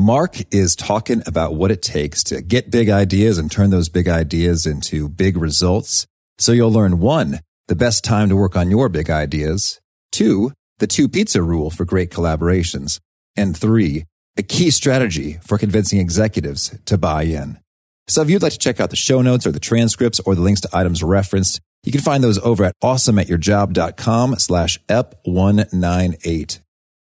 Mark is talking about what it takes to get big ideas and turn those big ideas into big results. So you'll learn one, the best time to work on your big ideas. Two, the two pizza rule for great collaborations. And three, a key strategy for convincing executives to buy in. So if you'd like to check out the show notes or the transcripts or the links to items referenced, you can find those over at awesomeatyourjob.com slash ep198.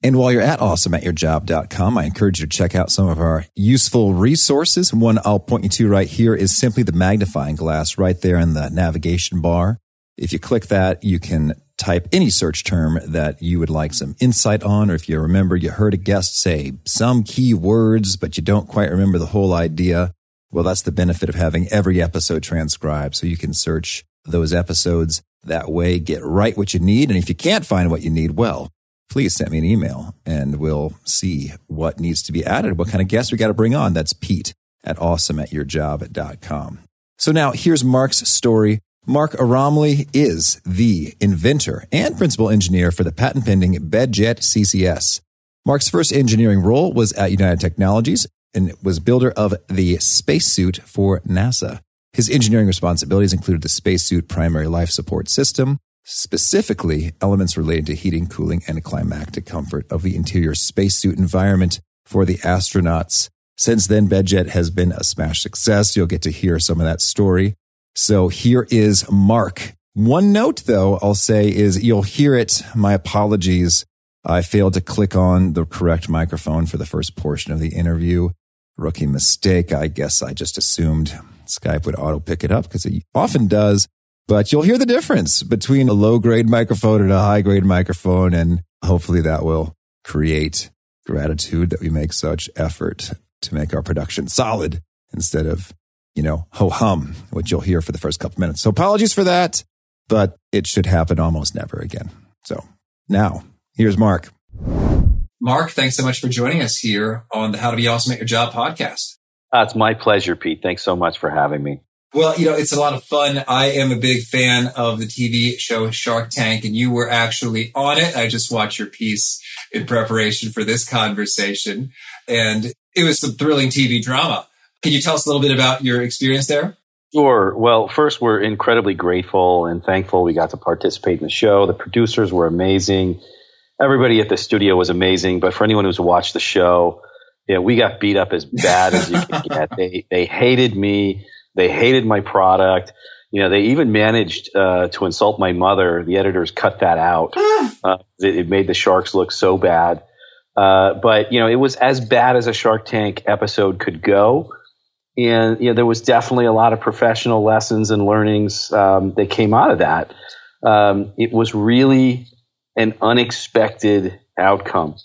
And while you're at awesomeatyourjob.com, I encourage you to check out some of our useful resources. One I'll point you to right here is simply the magnifying glass right there in the navigation bar. If you click that, you can type any search term that you would like some insight on, or if you remember you heard a guest say some key words, but you don't quite remember the whole idea. Well, that's the benefit of having every episode transcribed. So you can search those episodes that way, get right what you need. And if you can't find what you need, well, please send me an email and we'll see what needs to be added, what kind of guests we got to bring on. That's Pete at awesomeatyourjob.com. So now here's Mark's story. Mark Aramli is the inventor and principal engineer for the patent pending BedJet CCS. Mark's first engineering role was at United Technologies and was builder of the spacesuit for NASA. His engineering responsibilities included the spacesuit primary life support system, specifically elements related to heating, cooling, and climactic comfort of the interior spacesuit environment for the astronauts. Since then, BedJet has been a smash success. You'll get to hear some of that story. So here is Mark. One note, though, I'll say is you'll hear it. My apologies. I failed to click on the correct microphone for the first portion of the interview. Rookie mistake. I guess I just assumed Skype would auto pick it up because it often does. But you'll hear the difference between a low grade microphone and a high grade microphone. And hopefully that will create gratitude that we make such effort to make our production solid instead of, you know, ho hum, which you'll hear for the first couple minutes. So apologies for that, but it should happen almost never again. So now here's Mark. Mark, thanks so much for joining us here on the How to Be Awesome at Your Job podcast. Uh, it's my pleasure, Pete. Thanks so much for having me. Well, you know, it's a lot of fun. I am a big fan of the TV show Shark Tank, and you were actually on it. I just watched your piece in preparation for this conversation, and it was some thrilling TV drama. Can you tell us a little bit about your experience there? Sure. Well, first, we're incredibly grateful and thankful we got to participate in the show. The producers were amazing. Everybody at the studio was amazing. But for anyone who's watched the show, yeah, we got beat up as bad as you can get. They they hated me. They hated my product. You know, they even managed uh, to insult my mother. The editors cut that out. Uh, it, it, made the sharks look so bad. Uh, but you know, it was as bad as a Shark Tank episode could go. And you know, there was definitely a lot of professional lessons and learnings um, that came out of that. Um, it was really an unexpected outcome.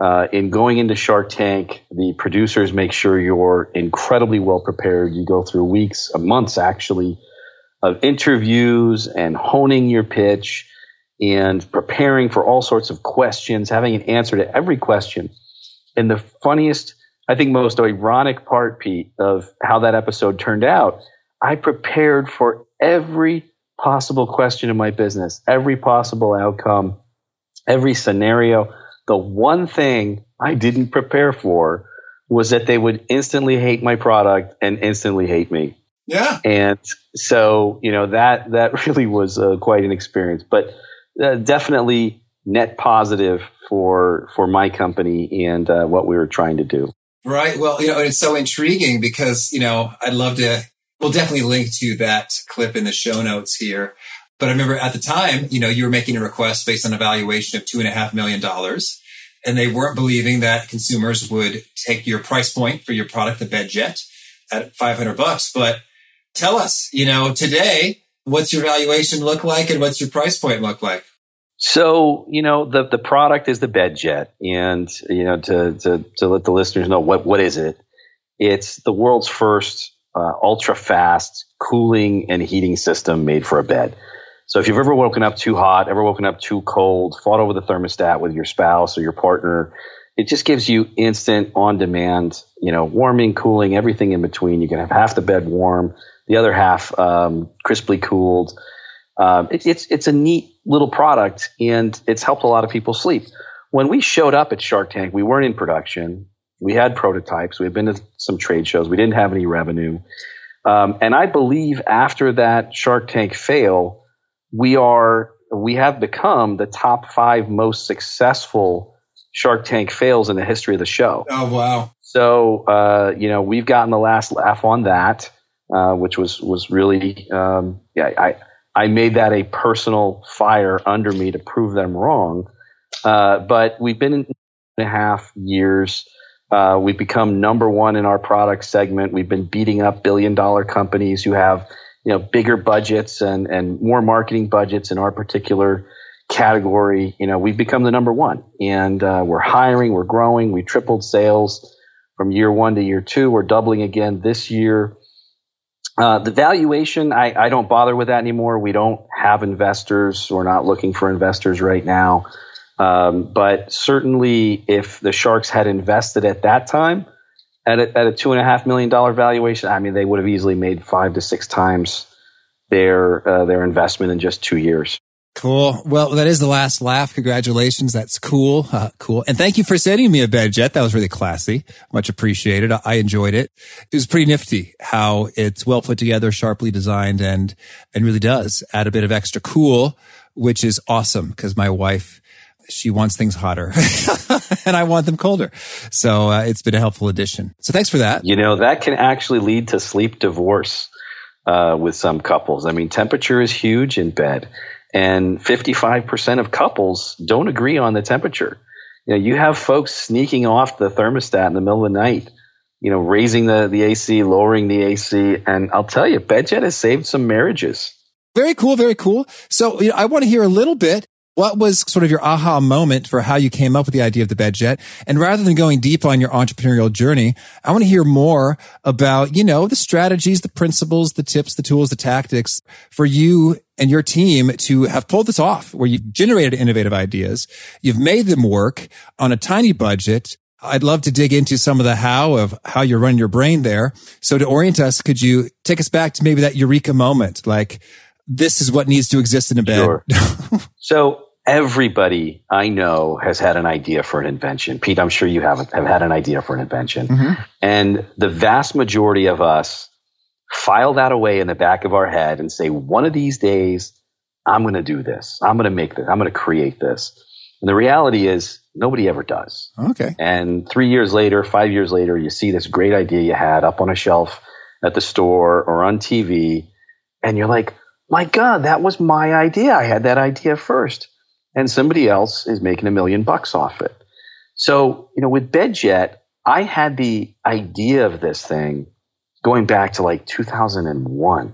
Uh, in going into Shark Tank, the producers make sure you're incredibly well prepared. You go through weeks, uh, months actually, of interviews and honing your pitch and preparing for all sorts of questions, having an answer to every question. And the funniest, I think most ironic part, Pete, of how that episode turned out, I prepared for every possible question in my business, every possible outcome, every scenario the one thing I didn't prepare for was that they would instantly hate my product and instantly hate me. Yeah. And so, you know, that, that really was uh, quite an experience, but uh, definitely net positive for, for my company and uh, what we were trying to do. Right. Well, you know, it's so intriguing because, you know, I'd love to, we'll definitely link to that clip in the show notes here. But I remember at the time, you know, you were making a request based on a valuation of two and a half million dollars. And they weren't believing that consumers would take your price point for your product, the BedJet at 500 bucks. But tell us, you know, today, what's your valuation look like and what's your price point look like? So, you know, the, the product is the BedJet. And, you know, to, to, to let the listeners know what, what is it? It's the world's first uh, ultra fast cooling and heating system made for a bed. So if you've ever woken up too hot, ever woken up too cold, fought over the thermostat with your spouse or your partner, it just gives you instant on demand, you know, warming, cooling, everything in between. You can have half the bed warm, the other half um, crisply cooled. Um, it, it's it's a neat little product, and it's helped a lot of people sleep. When we showed up at Shark Tank, we weren't in production. We had prototypes. We had been to some trade shows. We didn't have any revenue, um, and I believe after that Shark Tank fail, we are we have become the top five most successful Shark Tank fails in the history of the show. Oh wow! So uh, you know we've gotten the last laugh on that, uh, which was was really um, yeah I I made that a personal fire under me to prove them wrong. Uh, but we've been in and a half years. Uh, we've become number one in our product segment. We've been beating up billion dollar companies who have you know bigger budgets and and more marketing budgets in our particular category, you know, we've become the number one and uh, we're hiring, we're growing, we tripled sales from year one to year two. We're doubling again this year. Uh, the valuation, I, I, don't bother with that anymore. We don't have investors. We're not looking for investors right now. Um, but certainly, if the Sharks had invested at that time at a, at a two and a half million dollar valuation, I mean, they would have easily made five to six times their uh, their investment in just two years. Cool. Well, that is the last laugh. Congratulations. That's cool. Uh, cool. And thank you for sending me a BedJet. That was really classy. Much appreciated. I enjoyed it. It was pretty nifty how it's well put together, sharply designed and, and really does add a bit of extra cool, which is awesome because my wife, she wants things hotter and I want them colder. So uh, it's been a helpful addition. So thanks for that. You know, that can actually lead to sleep divorce uh, with some couples. I mean, temperature is huge in bed and 55% of couples don't agree on the temperature. You know, you have folks sneaking off the thermostat in the middle of the night, you know, raising the, the AC, lowering the AC. And I'll tell you, BedJet has saved some marriages. Very cool. Very cool. So you know, I want to hear a little bit what was sort of your aha moment for how you came up with the idea of the BedJet? And rather than going deep on your entrepreneurial journey, I want to hear more about, you know, the strategies, the principles, the tips, the tools, the tactics for you and your team to have pulled this off where you've generated innovative ideas. You've made them work on a tiny budget. I'd love to dig into some of the how of how you run your brain there. So to orient us, could you take us back to maybe that eureka moment? Like, this is what needs to exist in a bed. Sure. so everybody I know has had an idea for an invention. Pete, I'm sure you have, have had an idea for an invention. Mm-hmm. And the vast majority of us file that away in the back of our head and say, one of these days, I'm going to do this. I'm going to make this. I'm going to create this. And the reality is, nobody ever does. Okay. And three years later, five years later, you see this great idea you had up on a shelf at the store or on TV, and you're like, my God, that was my idea. I had that idea first and somebody else is making a million bucks off it. So, you know, with BedJet, I had the idea of this thing going back to like 2001. You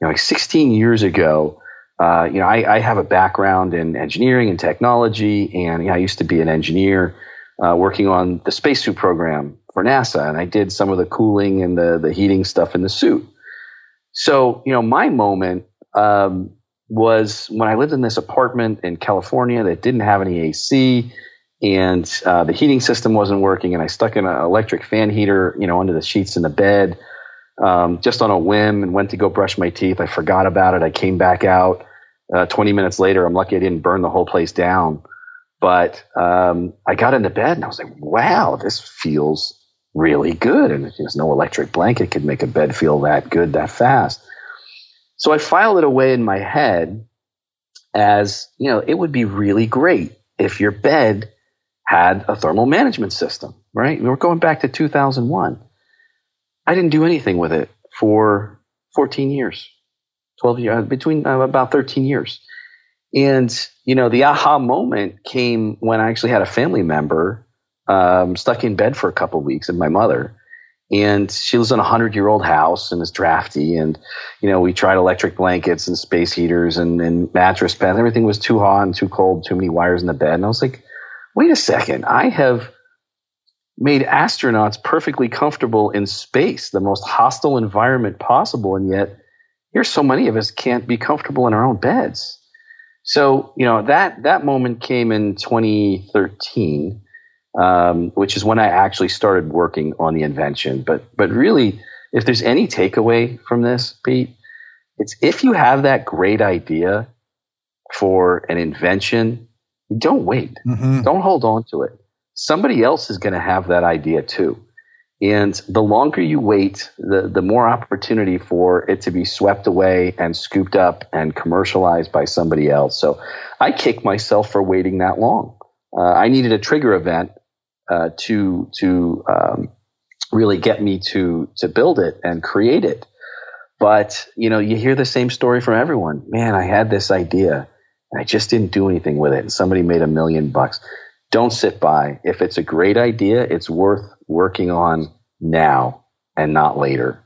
know, like 16 years ago, uh, you know, I, I, have a background in engineering and technology, and you know, I used to be an engineer uh, working on the spacesuit program for NASA, and I did some of the cooling and the the heating stuff in the suit. So, you know, my moment um, was when I lived in this apartment in California that didn't have any AC and uh, the heating system wasn't working and I stuck in an electric fan heater, you know, under the sheets in the bed um, just on a whim and went to go brush my teeth. I forgot about it. I came back out uh, 20 minutes later. I'm lucky I didn't burn the whole place down. But um, I got into bed and I was like, wow, this feels really good. And there's no electric blanket could make a bed feel that good that fast. So I filed it away in my head as, you know, it would be really great if your bed had a thermal management system, right? We were going back to 2001. I didn't do anything with it for 14 years, 12 years, uh, between uh, about 13 years. And, you know, the aha moment came when I actually had a family member um, stuck in bed for a couple weeks and my mother and she lives in a hundred year old house and is drafty. And, you know, we tried electric blankets and space heaters and, and mattress pads. Everything was too hot and too cold, too many wires in the bed. And I was like, wait a second. I have made astronauts perfectly comfortable in space, the most hostile environment possible. And yet, here so many of us can't be comfortable in our own beds. So, you know, that, that moment came in 2013, um, which is when I actually started working on the invention. But, but really, if there's any takeaway from this, Pete, it's if you have that great idea for an invention, don't wait. Mm-hmm. Don't hold on to it. Somebody else is going to have that idea too. And the longer you wait, the, the more opportunity for it to be swept away and scooped up and commercialized by somebody else. So I kick myself for waiting that long. Uh, I needed a trigger event uh, to to um, really get me to to build it and create it. But you know, you hear the same story from everyone. Man, I had this idea and I just didn't do anything with it. And somebody made a million bucks don't sit by. If it's a great idea, it's worth working on now and not later.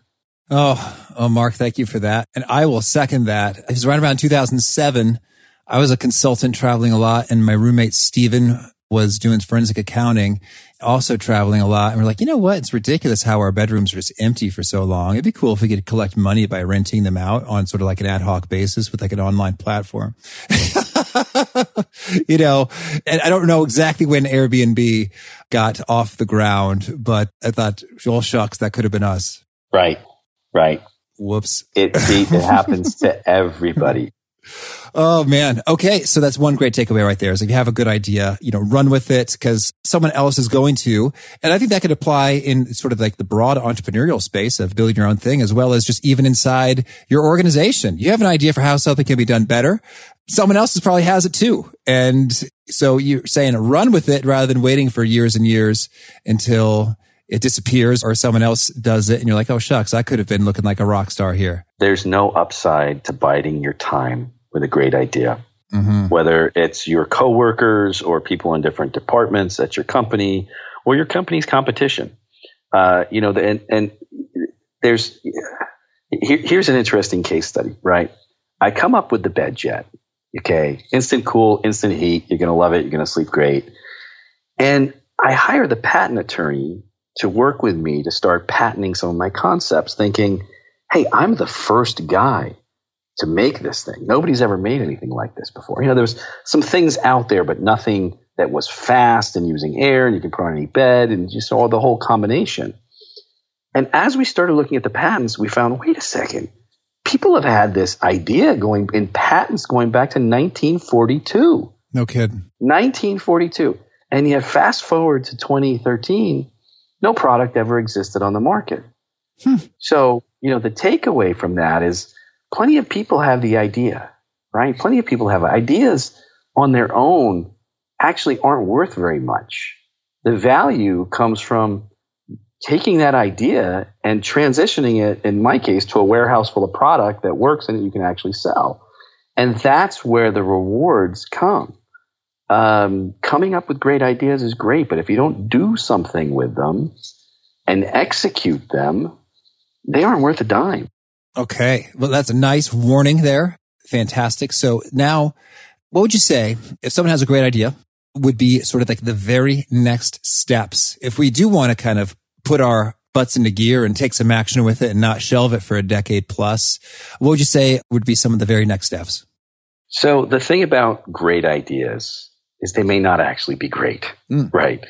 Oh, oh, Mark, thank you for that. And I will second that. It was right around 2007. I was a consultant traveling a lot and my roommate, Steven, was doing forensic accounting, also traveling a lot. And we're like, you know what? It's ridiculous how our bedrooms are just empty for so long. It'd be cool if we could collect money by renting them out on sort of like an ad hoc basis with like an online platform. you know, and I don't know exactly when Airbnb got off the ground, but I thought, well, shucks, that could have been us. Right. Right. Whoops. It, it happens to everybody. Oh man. Okay. So that's one great takeaway right there is if you have a good idea, you know, run with it because someone else is going to. And I think that could apply in sort of like the broad entrepreneurial space of building your own thing as well as just even inside your organization. You have an idea for how something can be done better. Someone else probably has it too. And so you're saying run with it rather than waiting for years and years until it disappears or someone else does it and you're like, oh shucks, I could have been looking like a rock star here. There's no upside to biding your time with a great idea. Mm-hmm. Whether it's your coworkers or people in different departments at your company or your company's competition. Uh, you know, the, and, and there's here, here's an interesting case study, right? I come up with the BedJet. Okay, instant cool, instant heat. You're gonna love it. You're gonna sleep great. And I hire the patent attorney to work with me to start patenting some of my concepts, thinking, hey, I'm the first guy to make this thing. Nobody's ever made anything like this before. You know, there was some things out there, but nothing that was fast and using air and you could put on any bed and you saw the whole combination. And as we started looking at the patents, we found, wait a second, people have had this idea going in patents going back to 1942. No kidding. 1942. And yet fast forward to 2013, no product ever existed on the market. Hmm. So, you know, the takeaway from that is plenty of people have the idea, right? Plenty of people have ideas on their own actually aren't worth very much. The value comes from taking that idea and transitioning it, in my case, to a warehouse full of product that works and you can actually sell. And that's where the rewards come. Um, coming up with great ideas is great, but if you don't do something with them and execute them, they aren't worth a dime. Okay. Well, that's a nice warning there. Fantastic. So now, what would you say if someone has a great idea would be sort of like the very next steps? If we do want to kind of put our butts into gear and take some action with it and not shelve it for a decade plus, what would you say would be some of the very next steps? So the thing about great ideas is they may not actually be great, mm. right?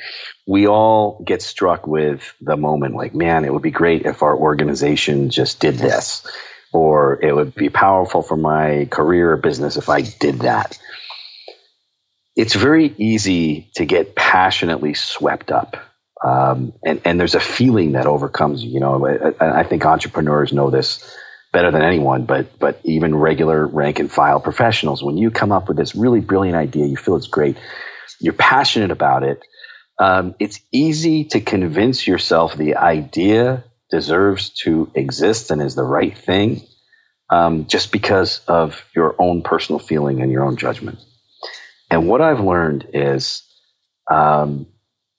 We all get struck with the moment like, man, it would be great if our organization just did this, or it would be powerful for my career or business if I did that. It's very easy to get passionately swept up. Um, and, and there's a feeling that overcomes you. You know, I, I think entrepreneurs know this better than anyone, but but even regular rank and file professionals, when you come up with this really brilliant idea, you feel it's great, you're passionate about it. Um, it's easy to convince yourself the idea deserves to exist and is the right thing, um, just because of your own personal feeling and your own judgment. And what I've learned is um,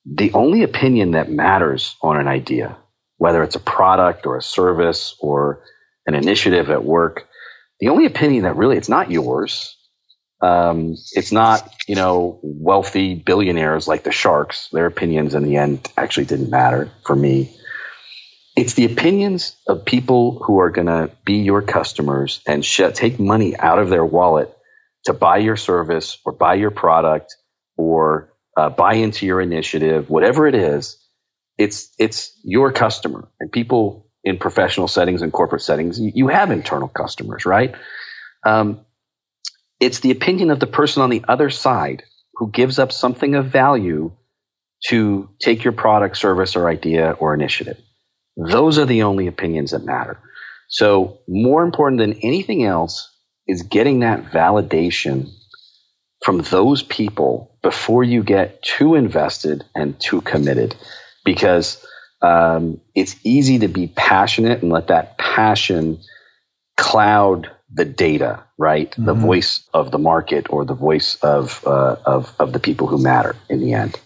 the only opinion that matters on an idea, whether it's a product or a service or an initiative at work, the only opinion that really it's not yours, Um, it's not, you know, wealthy billionaires like the sharks. Their opinions in the end actually didn't matter for me. It's the opinions of people who are going to be your customers and sh- take money out of their wallet to buy your service or buy your product or uh, buy into your initiative, whatever it is. It's it's your customer and people in professional settings and corporate settings. You, have internal customers, right? Um, it's the opinion of the person on the other side who gives up something of value to take your product, service, or idea or initiative. Those are the only opinions that matter. So, more important than anything else is getting that validation from those people before you get too invested and too committed because um, it's easy to be passionate and let that passion cloud the data, right? Mm-hmm. The voice of the market or the voice of, uh, of, of the people who matter in the end.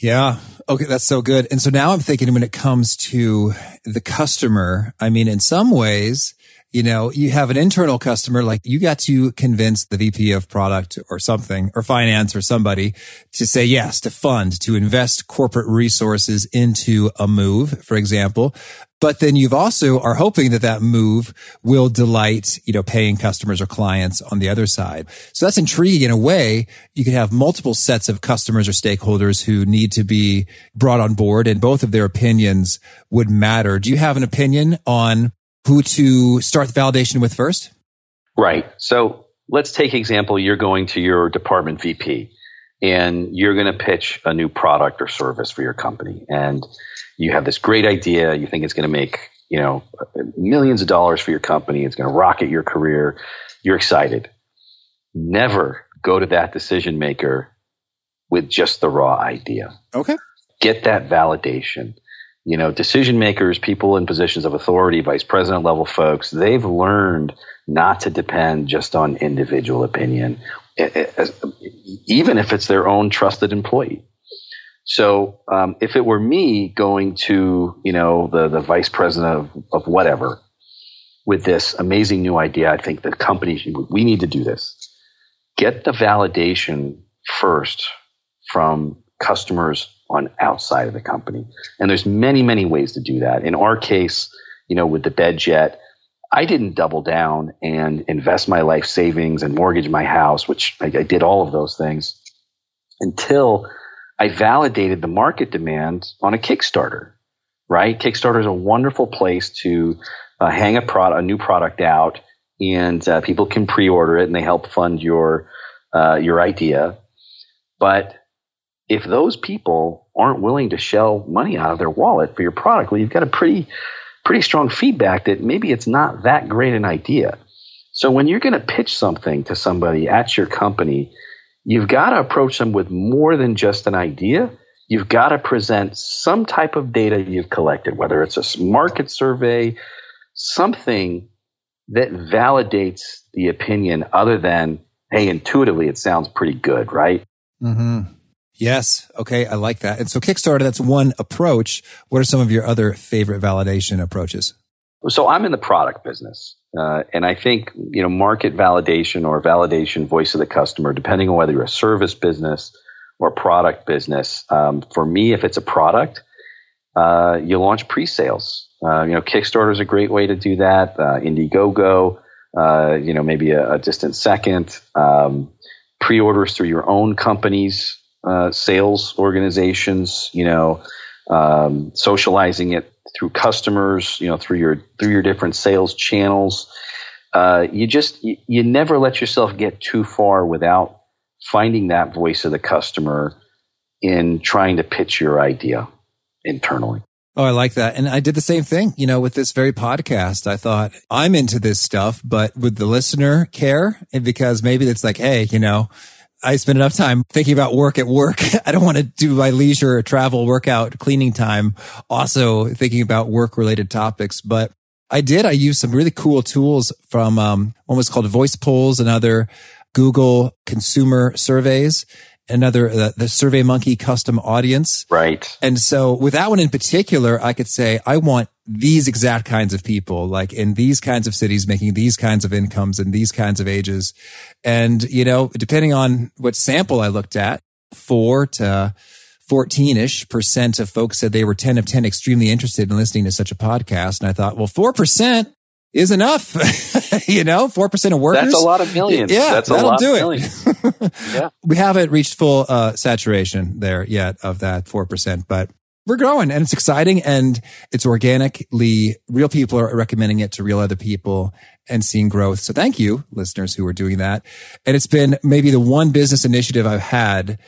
Yeah. Okay. That's so good. And so now I'm thinking when it comes to the customer, I mean, in some ways, you know, you have an internal customer, like you got to convince the VP of product or something or finance or somebody to say yes, to fund, to invest corporate resources into a move, for example. But then you've also are hoping that that move will delight, you know, paying customers or clients on the other side. So that's intriguing in a way. You could have multiple sets of customers or stakeholders who need to be brought on board and both of their opinions would matter. Do you have an opinion on who to start the validation with first? Right. So let's take example. You're going to your department VP and you're going to pitch a new product or service for your company. And you have this great idea. You think it's going to make, you know, millions of dollars for your company. It's going to rocket your career. You're excited. Never go to that decision maker with just the raw idea. Okay. Get that validation you know, decision makers, people in positions of authority, vice president level folks, they've learned not to depend just on individual opinion, even if it's their own trusted employee. So, um, if it were me going to, you know, the, the vice president of, of whatever with this amazing new idea, I think the company, we need to do this. Get the validation first from customers on outside of the company. And there's many, many ways to do that. In our case, you know, with the BedJet, I didn't double down and invest my life savings and mortgage my house, which I, I did all of those things until I validated the market demand on a Kickstarter, right? Kickstarter is a wonderful place to uh, hang a product, a new product out and uh, people can pre-order it and they help fund your, uh, your idea. But if those people aren't willing to shell money out of their wallet for your product, well, you've got a pretty, pretty strong feedback that maybe it's not that great an idea. So when you're going to pitch something to somebody at your company, you've got to approach them with more than just an idea. You've got to present some type of data you've collected, whether it's a market survey, something that validates the opinion other than, hey, intuitively, it sounds pretty good, right? Mm-hmm. Yes. Okay. I like that. And so Kickstarter, that's one approach. What are some of your other favorite validation approaches? So I'm in the product business. Uh, and I think, you know, market validation or validation voice of the customer, depending on whether you're a service business or product business. Um, for me, if it's a product, uh, you launch pre-sales. Uh, you know, Kickstarter is a great way to do that. Uh, Indiegogo, uh, you know, maybe a, a distant second. Um, pre-orders through your own companies uh, sales organizations, you know, um, socializing it through customers, you know, through your through your different sales channels. Uh, you just you, you never let yourself get too far without finding that voice of the customer in trying to pitch your idea internally. Oh, I like that. And I did the same thing, you know, with this very podcast. I thought I'm into this stuff, but would the listener care? And because maybe it's like, hey, you know, I spend enough time thinking about work at work. I don't want to do my leisure, travel, workout, cleaning time, also thinking about work related topics. But I did. I used some really cool tools from, um, one was called Voice Polls and other Google consumer surveys. Another uh, the Survey Monkey custom audience. Right. And so with that one in particular, I could say I want these exact kinds of people, like in these kinds of cities, making these kinds of incomes and these kinds of ages. And, you know, depending on what sample I looked at, four to 14 ish percent of folks said they were 10 of 10 extremely interested in listening to such a podcast. And I thought, well, 4% is enough. you know, 4% of workers. That's a lot of millions. Yeah, That's that'll do it. yeah. We haven't reached full uh, saturation there yet of that 4%, but we're growing and it's exciting and it's organically real people are recommending it to real other people and seeing growth. So thank you listeners who are doing that. And it's been maybe the one business initiative I've had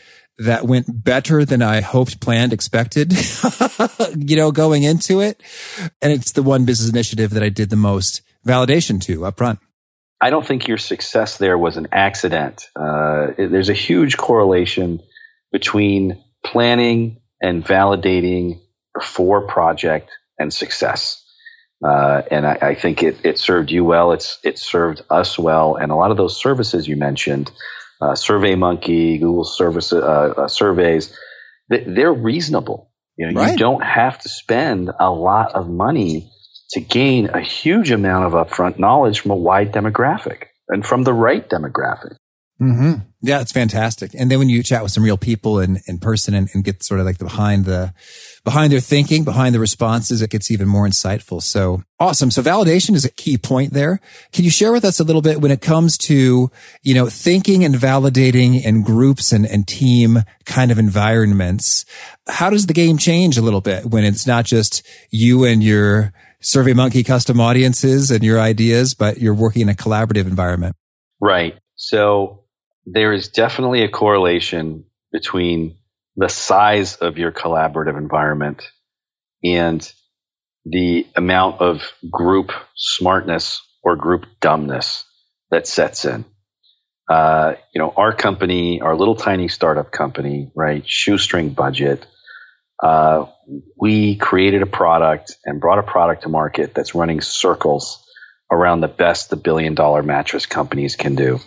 that went better than I hoped, planned, expected, you know, going into it. And it's the one business initiative that I did the most validation to up front. I don't think your success there was an accident. Uh, there's a huge correlation between planning and validating for project and success. Uh, and I, I, think it, it served you well. It's it served us well, and a lot of those services you mentioned, uh, Survey Monkey, Google service uh, uh surveys, they're reasonable. You know, right. you don't have to spend a lot of money to gain a huge amount of upfront knowledge from a wide demographic and from the right demographic. Mm-hmm. Yeah, it's fantastic. And then when you chat with some real people in, in person and, and get sort of like the behind the, behind their thinking, behind the responses, it gets even more insightful. So awesome. So validation is a key point there. Can you share with us a little bit when it comes to, you know, thinking and validating in groups and, and team kind of environments? How does the game change a little bit when it's not just you and your Survey Monkey custom audiences and your ideas, but you're working in a collaborative environment? Right. So there is definitely a correlation between the size of your collaborative environment and the amount of group smartness or group dumbness that sets in. Uh, you know, our company, our little tiny startup company, right? Shoestring budget. Uh, we created a product and brought a product to market that's running circles around the best the billion dollar mattress companies can do.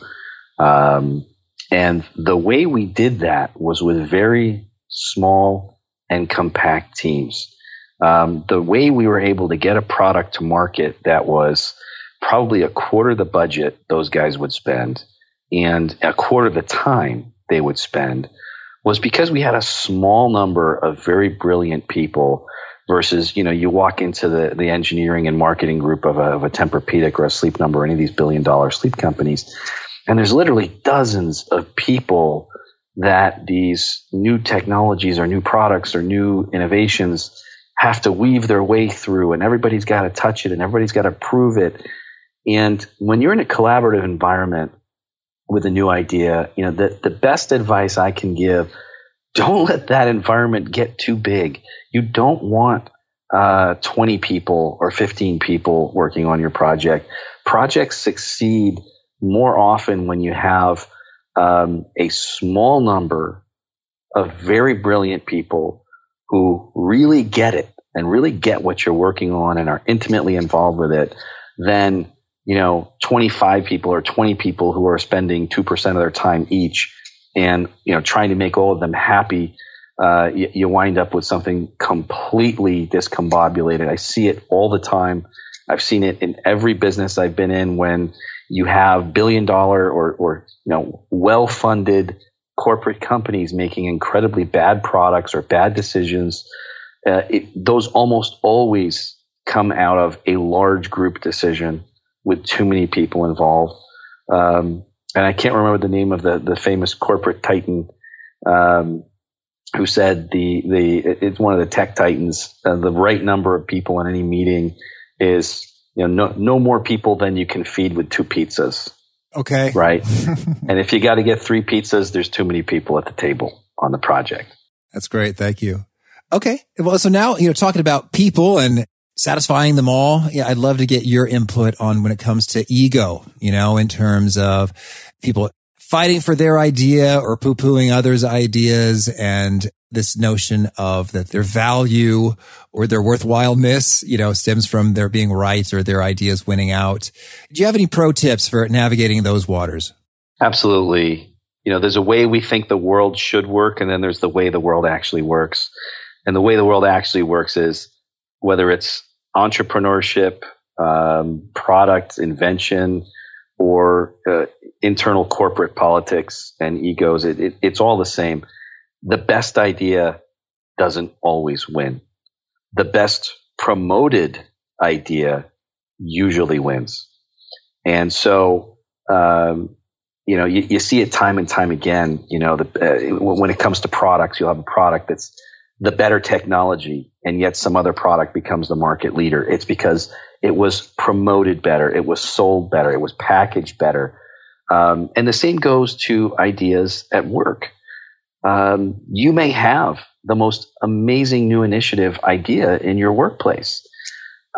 Um, and the way we did that was with very small and compact teams. Um, the way we were able to get a product to market that was probably a quarter the budget those guys would spend and a quarter of the time they would spend was because we had a small number of very brilliant people versus you know you walk into the, the engineering and marketing group of a, of a Tempur-Pedic or a Sleep Number or any of these billion dollar sleep companies and there's literally dozens of people that these new technologies or new products or new innovations have to weave their way through and everybody's got to touch it and everybody's got to prove it. And when you're in a collaborative environment with a new idea, you know, the, the best advice I can give, don't let that environment get too big. You don't want uh, 20 people or 15 people working on your project. Projects succeed more often when you have um, a small number of very brilliant people who really get it and really get what you're working on and are intimately involved with it than you know 25 people or 20 people who are spending 2% of their time each and you know trying to make all of them happy uh, you, you, wind up with something completely discombobulated. I see it all the time. I've seen it in every business i've been in when you have billion dollar or, or you know well funded corporate companies making incredibly bad products or bad decisions. Uh, it, those almost always come out of a large group decision with too many people involved. Um, and I can't remember the name of the, the famous corporate titan um, who said the the it's one of the tech titans. Uh, the right number of people in any meeting is you know, no, no more people than you can feed with two pizzas. Okay. Right. and if you got to get three pizzas, there's too many people at the table on the project. That's great. Thank you. Okay. Well, so now, you know, talking about people and satisfying them all. Yeah. I'd love to get your input on when it comes to ego, you know, in terms of people fighting for their idea or poo pooing others' ideas and this notion of that their value or their worthwhileness, you know, stems from their being right or their ideas winning out. Do you have any pro tips for navigating those waters? Absolutely. you know, there's a way we think the world should work, and then there's the way the world actually works. And the way the world actually works is whether it's entrepreneurship, um, product invention, or uh, internal corporate politics and egos. It, it, it's all the same. The best idea doesn't always win. The best promoted idea usually wins. And so, um, you know, you, you, see it time and time again. You know, the, uh, when it comes to products, you'll have a product that's the better technology, and yet some other product becomes the market leader. It's because it was promoted better, it was sold better, it was packaged better. Um, and the same goes to ideas at work. Um, you may have the most amazing new initiative idea in your workplace,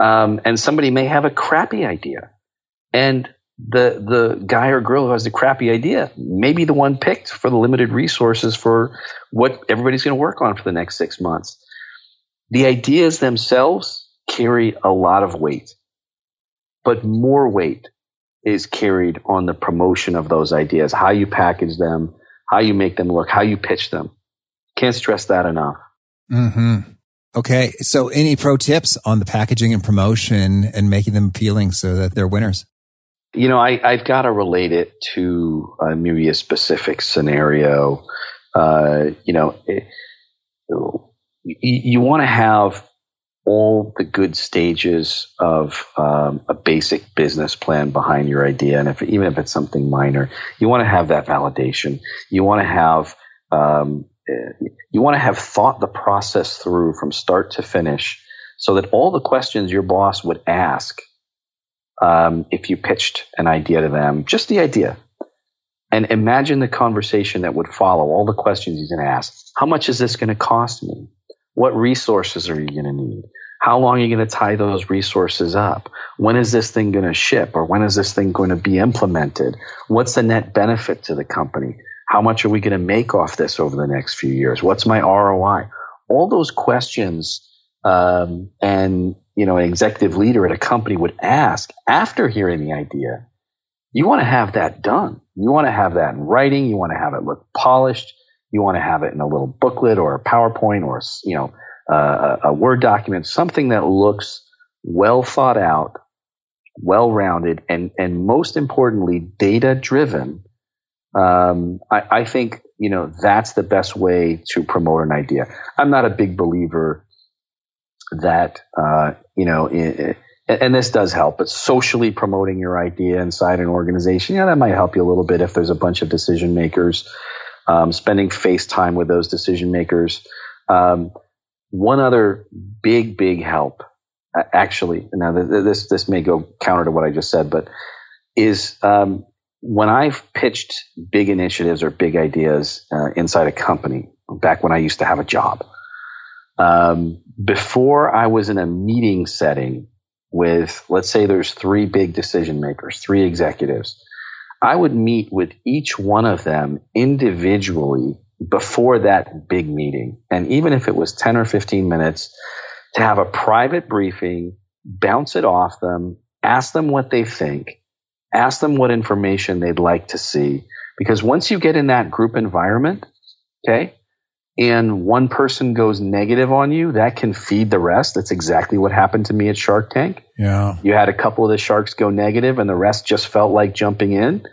um, and somebody may have a crappy idea. And the the guy or girl who has the crappy idea may be the one picked for the limited resources for what everybody's going to work on for the next six months. The ideas themselves carry a lot of weight, but more weight is carried on the promotion of those ideas, how you package them, how you make them look, how you pitch them. Can't stress that enough. Hmm. Okay. So, any pro tips on the packaging and promotion and making them appealing so that they're winners? You know, I, I've got to relate it to uh, maybe a specific scenario. Uh, you know, it, you, you want to have all the good stages of um, a basic business plan behind your idea, and if even if it's something minor, you want to have that validation. You want to have um, you want to have thought the process through from start to finish, so that all the questions your boss would ask um, if you pitched an idea to them, just the idea. And imagine the conversation that would follow, all the questions he's going to ask. How much is this going to cost me? What resources are you going to need? How long are you going to tie those resources up? When is this thing going to ship or when is this thing going to be implemented? What's the net benefit to the company? How much are we going to make off this over the next few years? What's my ROI? All those questions um, and you know, an executive leader at a company would ask after hearing the idea, you want to have that done. You want to have that in writing. You want to have it look polished. You want to have it in a little booklet or a PowerPoint or, you know, a Word document, something that looks well thought out, well rounded, and, and most importantly, data driven. Um, I, I think, you know, that's the best way to promote an idea. I'm not a big believer that uh, you know, it, and this does help, but socially promoting your idea inside an organization, yeah, that might help you a little bit if there's a bunch of decision makers. Um, spending face time with those decision makers. Um, one other big, big help, actually, now this this may go counter to what I just said, but is um, when I've pitched big initiatives or big ideas uh, inside a company. Back when I used to have a job, um, before I was in a meeting setting with, let's say there's three big decision makers, three executives, I would meet with each one of them individually before that big meeting. And even if it was 10 or 15 minutes, to have a private briefing, bounce it off them, ask them what they think, ask them what information they'd like to see. Because once you get in that group environment, okay, and one person goes negative on you, that can feed the rest. That's exactly what happened to me at Shark Tank. Yeah. You had a couple of the sharks go negative and the rest just felt like jumping in.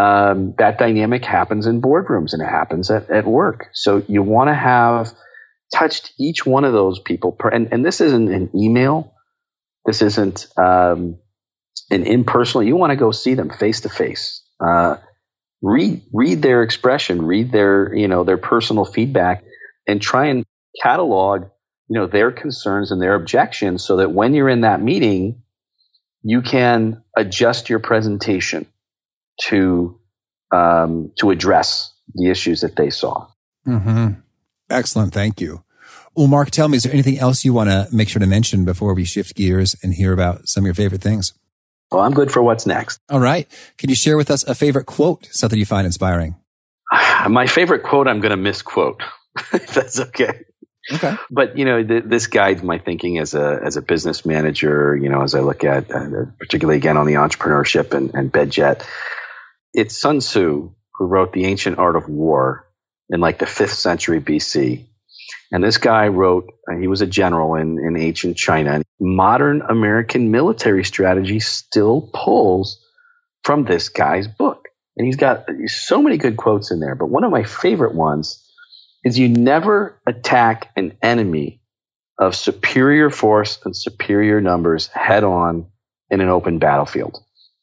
Um, that dynamic happens in boardrooms and it happens at, at work. So you want to have touched each one of those people. Per, and, and this isn't an email. This isn't um, an impersonal. You want to go see them face to face. Read read their expression, read their you know their personal feedback, and try and catalog you know their concerns and their objections, so that when you're in that meeting, you can adjust your presentation to um, to address the issues that they saw. Mm-hmm. Excellent, thank you. Well, Mark, tell me, is there anything else you want to make sure to mention before we shift gears and hear about some of your favorite things? Well, I'm good for what's next. All right. Can you share with us a favorite quote, something you find inspiring? My favorite quote, I'm going to misquote. if that's okay. Okay. But you know, th- this guides my thinking as a as a business manager. You know, as I look at, uh, particularly again on the entrepreneurship and, and BedJet, it's Sun Tzu who wrote The Ancient Art of War in like the fifth century BC. And this guy wrote, uh, he was a general in, in ancient China. Modern American military strategy still pulls from this guy's book. And he's got so many good quotes in there. But one of my favorite ones is you never attack an enemy of superior force and superior numbers head on in an open battlefield.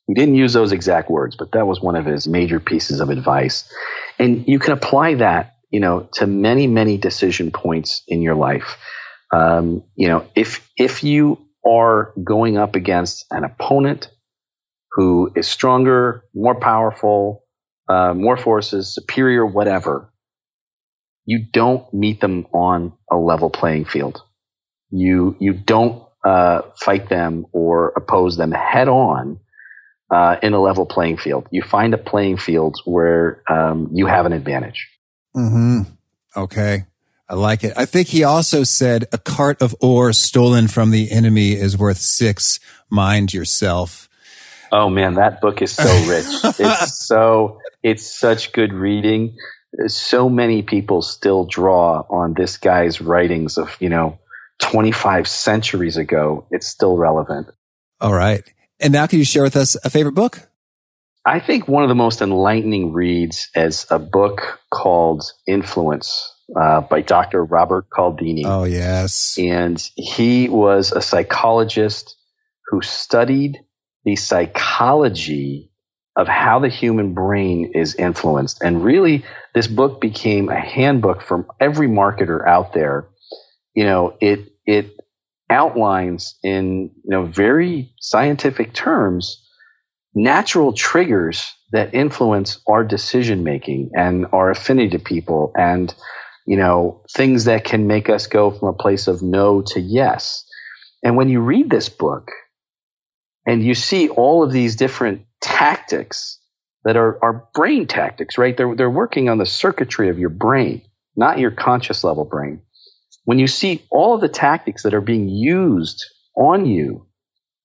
He didn't use those exact words, but that was one of his major pieces of advice. And you can apply that, you know, to many, many decision points in your life. Um, you know, if if you are going up against an opponent who is stronger, more powerful, uh, more forces, superior, whatever, you don't meet them on a level playing field. You you don't uh, fight them or oppose them head on uh, in a level playing field. You find a playing field where um, you have an advantage. Hmm. Okay. I like it. I think he also said a cart of ore stolen from the enemy is worth six. Mind yourself. Oh man, that book is so rich. it's so it's such good reading. So many people still draw on this guy's writings of you know 25 centuries ago. It's still relevant. All right. And now can you share with us a favorite book? I think one of the most enlightening reads is a book called Influence uh, by Dr. Robert Cialdini. Oh, yes. And he was a psychologist who studied the psychology of how the human brain is influenced. And really, this book became a handbook for every marketer out there. You know, it, it outlines in you know very scientific terms natural triggers that influence our decision making and our affinity to people and you know things that can make us go from a place of no to yes. And when you read this book and you see all of these different tactics that are, are brain tactics right? They're, they're working on the circuitry of your brain not your conscious level brain when you see all of the tactics that are being used on you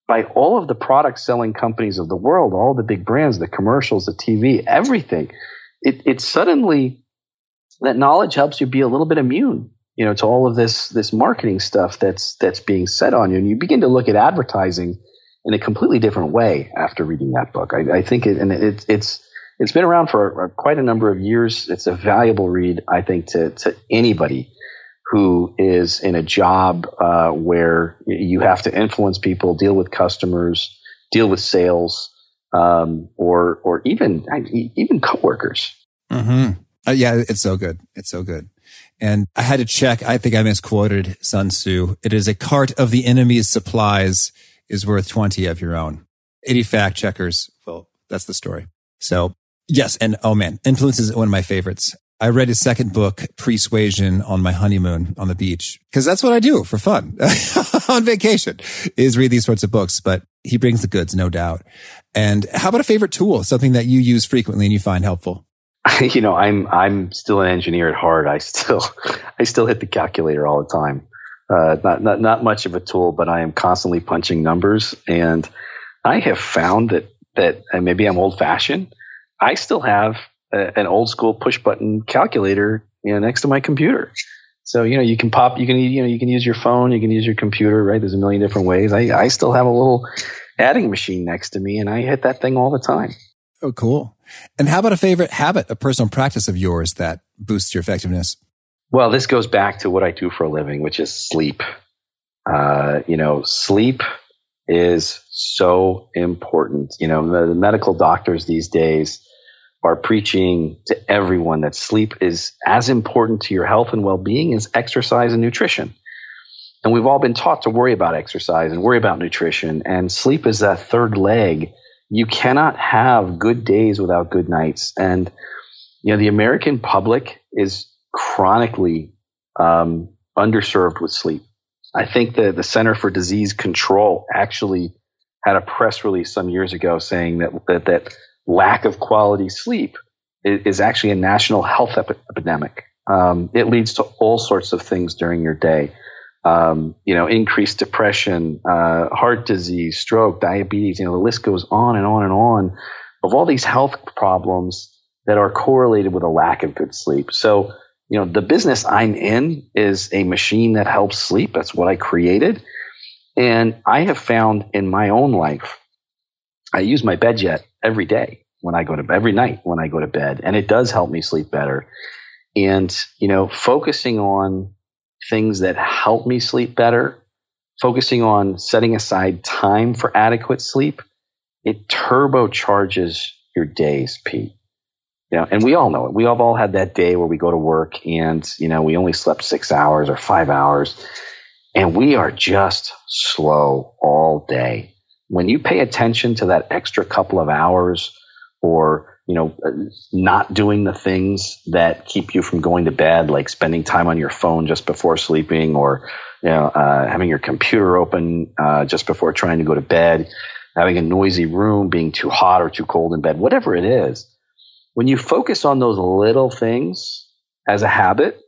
by all of the product selling companies of the world, all the big brands, the commercials, the TV, everything, it, it suddenly that knowledge helps you be a little bit immune, you know, to all of this this marketing stuff that's that's being said on you, and you begin to look at advertising in a completely different way after reading that book. I, I think it, and it, it's it's been around for quite a number of years. It's a valuable read, I think, to to anybody who is in a job uh, where you have to influence people, deal with customers, deal with sales, um, or or even even coworkers. Mm-hmm. Uh, yeah, it's so good. It's so good. And I had to check. I think I misquoted Sun Tzu. It is a cart of the enemy's supplies is worth 20 of your own. 80 fact checkers. Well, that's the story. So yes. And oh man, influence is one of my favorites. I read his second book, Persuasion, on my honeymoon on the beach because that's what I do for fun on vacation is read these sorts of books. But he brings the goods, no doubt. And how about a favorite tool, something that you use frequently and you find helpful? You know, I'm I'm still an engineer at heart. I still I still hit the calculator all the time. Uh, not not not much of a tool, but I am constantly punching numbers, and I have found that that maybe I'm old fashioned. I still have a, an old school push button calculator you know, next to my computer. So you know you can pop, you can you know you can use your phone, you can use your computer, right? There's a million different ways. I I still have a little adding machine next to me, and I hit that thing all the time. Oh, cool. And how about a favorite habit, a personal practice of yours that boosts your effectiveness? Well, this goes back to what I do for a living, which is sleep. Uh, you know, sleep is so important. You know, the, the medical doctors these days are preaching to everyone that sleep is as important to your health and well being as exercise and nutrition. And we've all been taught to worry about exercise and worry about nutrition, and sleep is that third leg. You cannot have good days without good nights. And, you know, the American public is chronically um, underserved with sleep. I think that the Center for Disease Control actually had a press release some years ago saying that, that, that lack of quality sleep is, actually a national health epidemic. Um, it leads to all sorts of things during your day. Um, you know, increased depression, uh, heart disease, stroke, diabetes. You know, the list goes on and on and on of all these health problems that are correlated with a lack of good sleep. So, you know, the business I'm in is a machine that helps sleep. That's what I created. And I have found in my own life, I use my BedJet every day when I go to every night when I go to bed, and it does help me sleep better. And, you know, focusing on things that help me sleep better, focusing on setting aside time for adequate sleep, it turbocharges your days, Pete. You know, and we all know it. We have all had that day where we go to work and, you know, we only slept six hours or five hours and we are just slow all day. When you pay attention to that extra couple of hours or you know, not doing the things that keep you from going to bed, like spending time on your phone just before sleeping, or you know, uh, having your computer open uh, just before trying to go to bed, having a noisy room, being too hot or too cold in bed, whatever it is. When you focus on those little things as a habit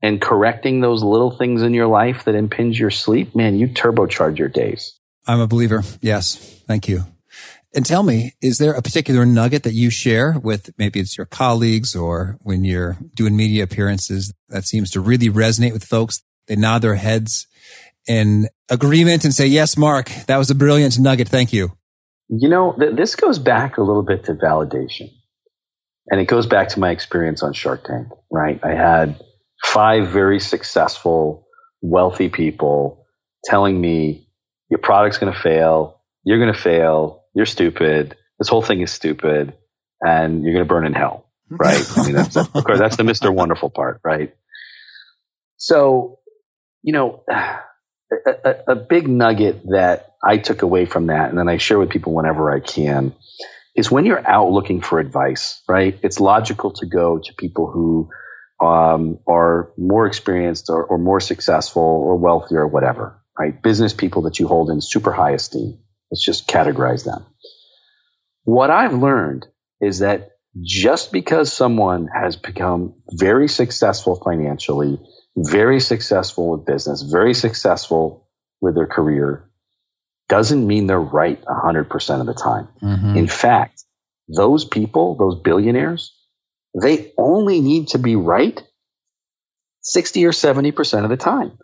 and correcting those little things in your life that impinge your sleep, man, you turbocharge your days. I'm a believer. Yes. Thank you. And tell me, is there a particular nugget that you share with maybe it's your colleagues or when you're doing media appearances that seems to really resonate with folks? They nod their heads in agreement and say, yes, Mark, that was a brilliant nugget. Thank you. You know, th- this goes back a little bit to validation. And it goes back to my experience on Shark Tank, right? I had five very successful, wealthy people telling me, your product's going to fail. You're going to fail you're stupid. This whole thing is stupid, and you're going to burn in hell, right? I mean, that's, of course that's the Mister Wonderful part, right? So, you know, a, a, a big nugget that I took away from that, and then I share with people whenever I can, is when you're out looking for advice, right? It's logical to go to people who um, are more experienced or, or more successful or wealthier or whatever, right? Business people that you hold in super high esteem. Let's just categorize them. What I've learned is that just because someone has become very successful financially, very successful with business, very successful with their career, doesn't mean they're right 100% of the time. Mm-hmm. In fact, those people, those billionaires, they only need to be right 60 or 70% of the time.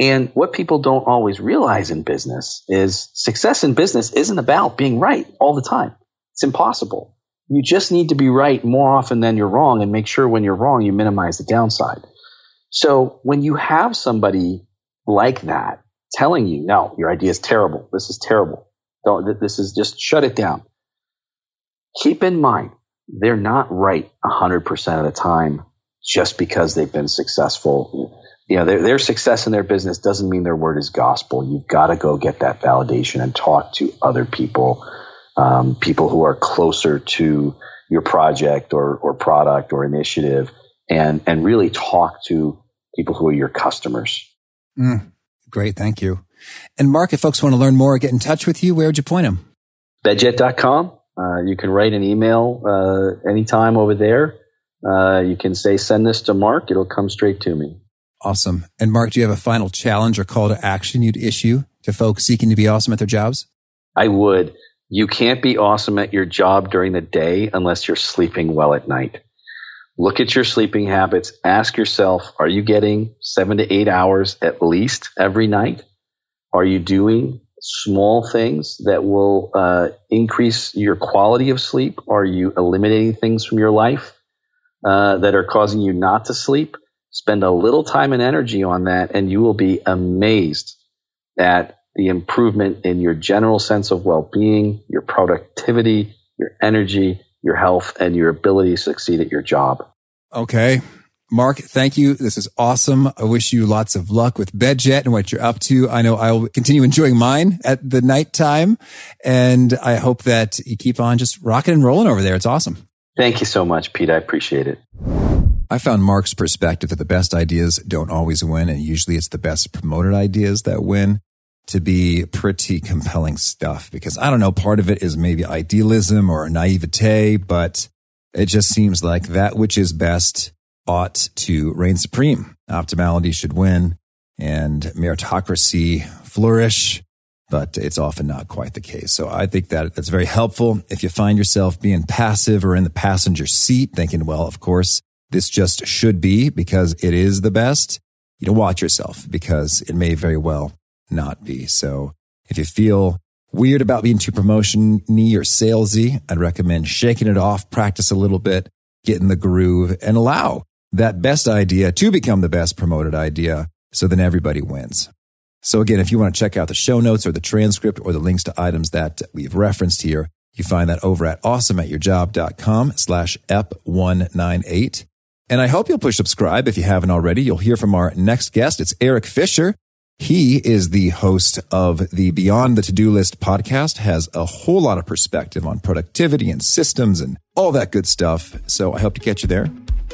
And what people don't always realize in business is success in business isn't about being right all the time. It's impossible. You just need to be right more often than you're wrong and make sure when you're wrong, you minimize the downside. So when you have somebody like that telling you, no, your idea is terrible. This is terrible. Don't, this is just shut it down. Keep in mind, they're not right 100% of the time just because they've been successful you know, their, their success in their business doesn't mean their word is gospel. You've got to go get that validation and talk to other people, um, people who are closer to your project or, or product or initiative and, and really talk to people who are your customers. Mm, great. Thank you. And Mark, if folks want to learn more, or get in touch with you, where would you point them? Bedjet.com. Uh, you can write an email uh, anytime over there. Uh, you can say, send this to Mark. It'll come straight to me. Awesome. And Mark, do you have a final challenge or call to action you'd issue to folks seeking to be awesome at their jobs? I would. You can't be awesome at your job during the day unless you're sleeping well at night. Look at your sleeping habits. Ask yourself, are you getting seven to eight hours at least every night? Are you doing small things that will uh, increase your quality of sleep? Are you eliminating things from your life uh, that are causing you not to sleep? Spend a little time and energy on that, and you will be amazed at the improvement in your general sense of well being, your productivity, your energy, your health, and your ability to succeed at your job. Okay. Mark, thank you. This is awesome. I wish you lots of luck with BedJet and what you're up to. I know I'll continue enjoying mine at the nighttime. And I hope that you keep on just rocking and rolling over there. It's awesome. Thank you so much, Pete. I appreciate it. I found Mark's perspective that the best ideas don't always win, and usually it's the best promoted ideas that win to be pretty compelling stuff because I don't know, part of it is maybe idealism or naivete, but it just seems like that which is best ought to reign supreme. Optimality should win and meritocracy flourish. but it's often not quite the case. So I think that that's very helpful. If you find yourself being passive or in the passenger seat thinking, well, of course, this just should be because it is the best, you know, watch yourself because it may very well not be. So if you feel weird about being too promotion-y or salesy, I'd recommend shaking it off, practice a little bit, get in the groove and allow that best idea to become the best promoted idea. So then everybody wins. So again, if you want to check out the show notes or the transcript or the links to items that we've referenced here, you find that over at awesomeatyourjob.com slash ep198. And I hope you'll push subscribe if you haven't already. You'll hear from our next guest. It's Erik Fisher. He is the host of the Beyond the To-Do List podcast, has a whole lot of perspective on productivity and systems and all that good stuff. So I hope to catch you there.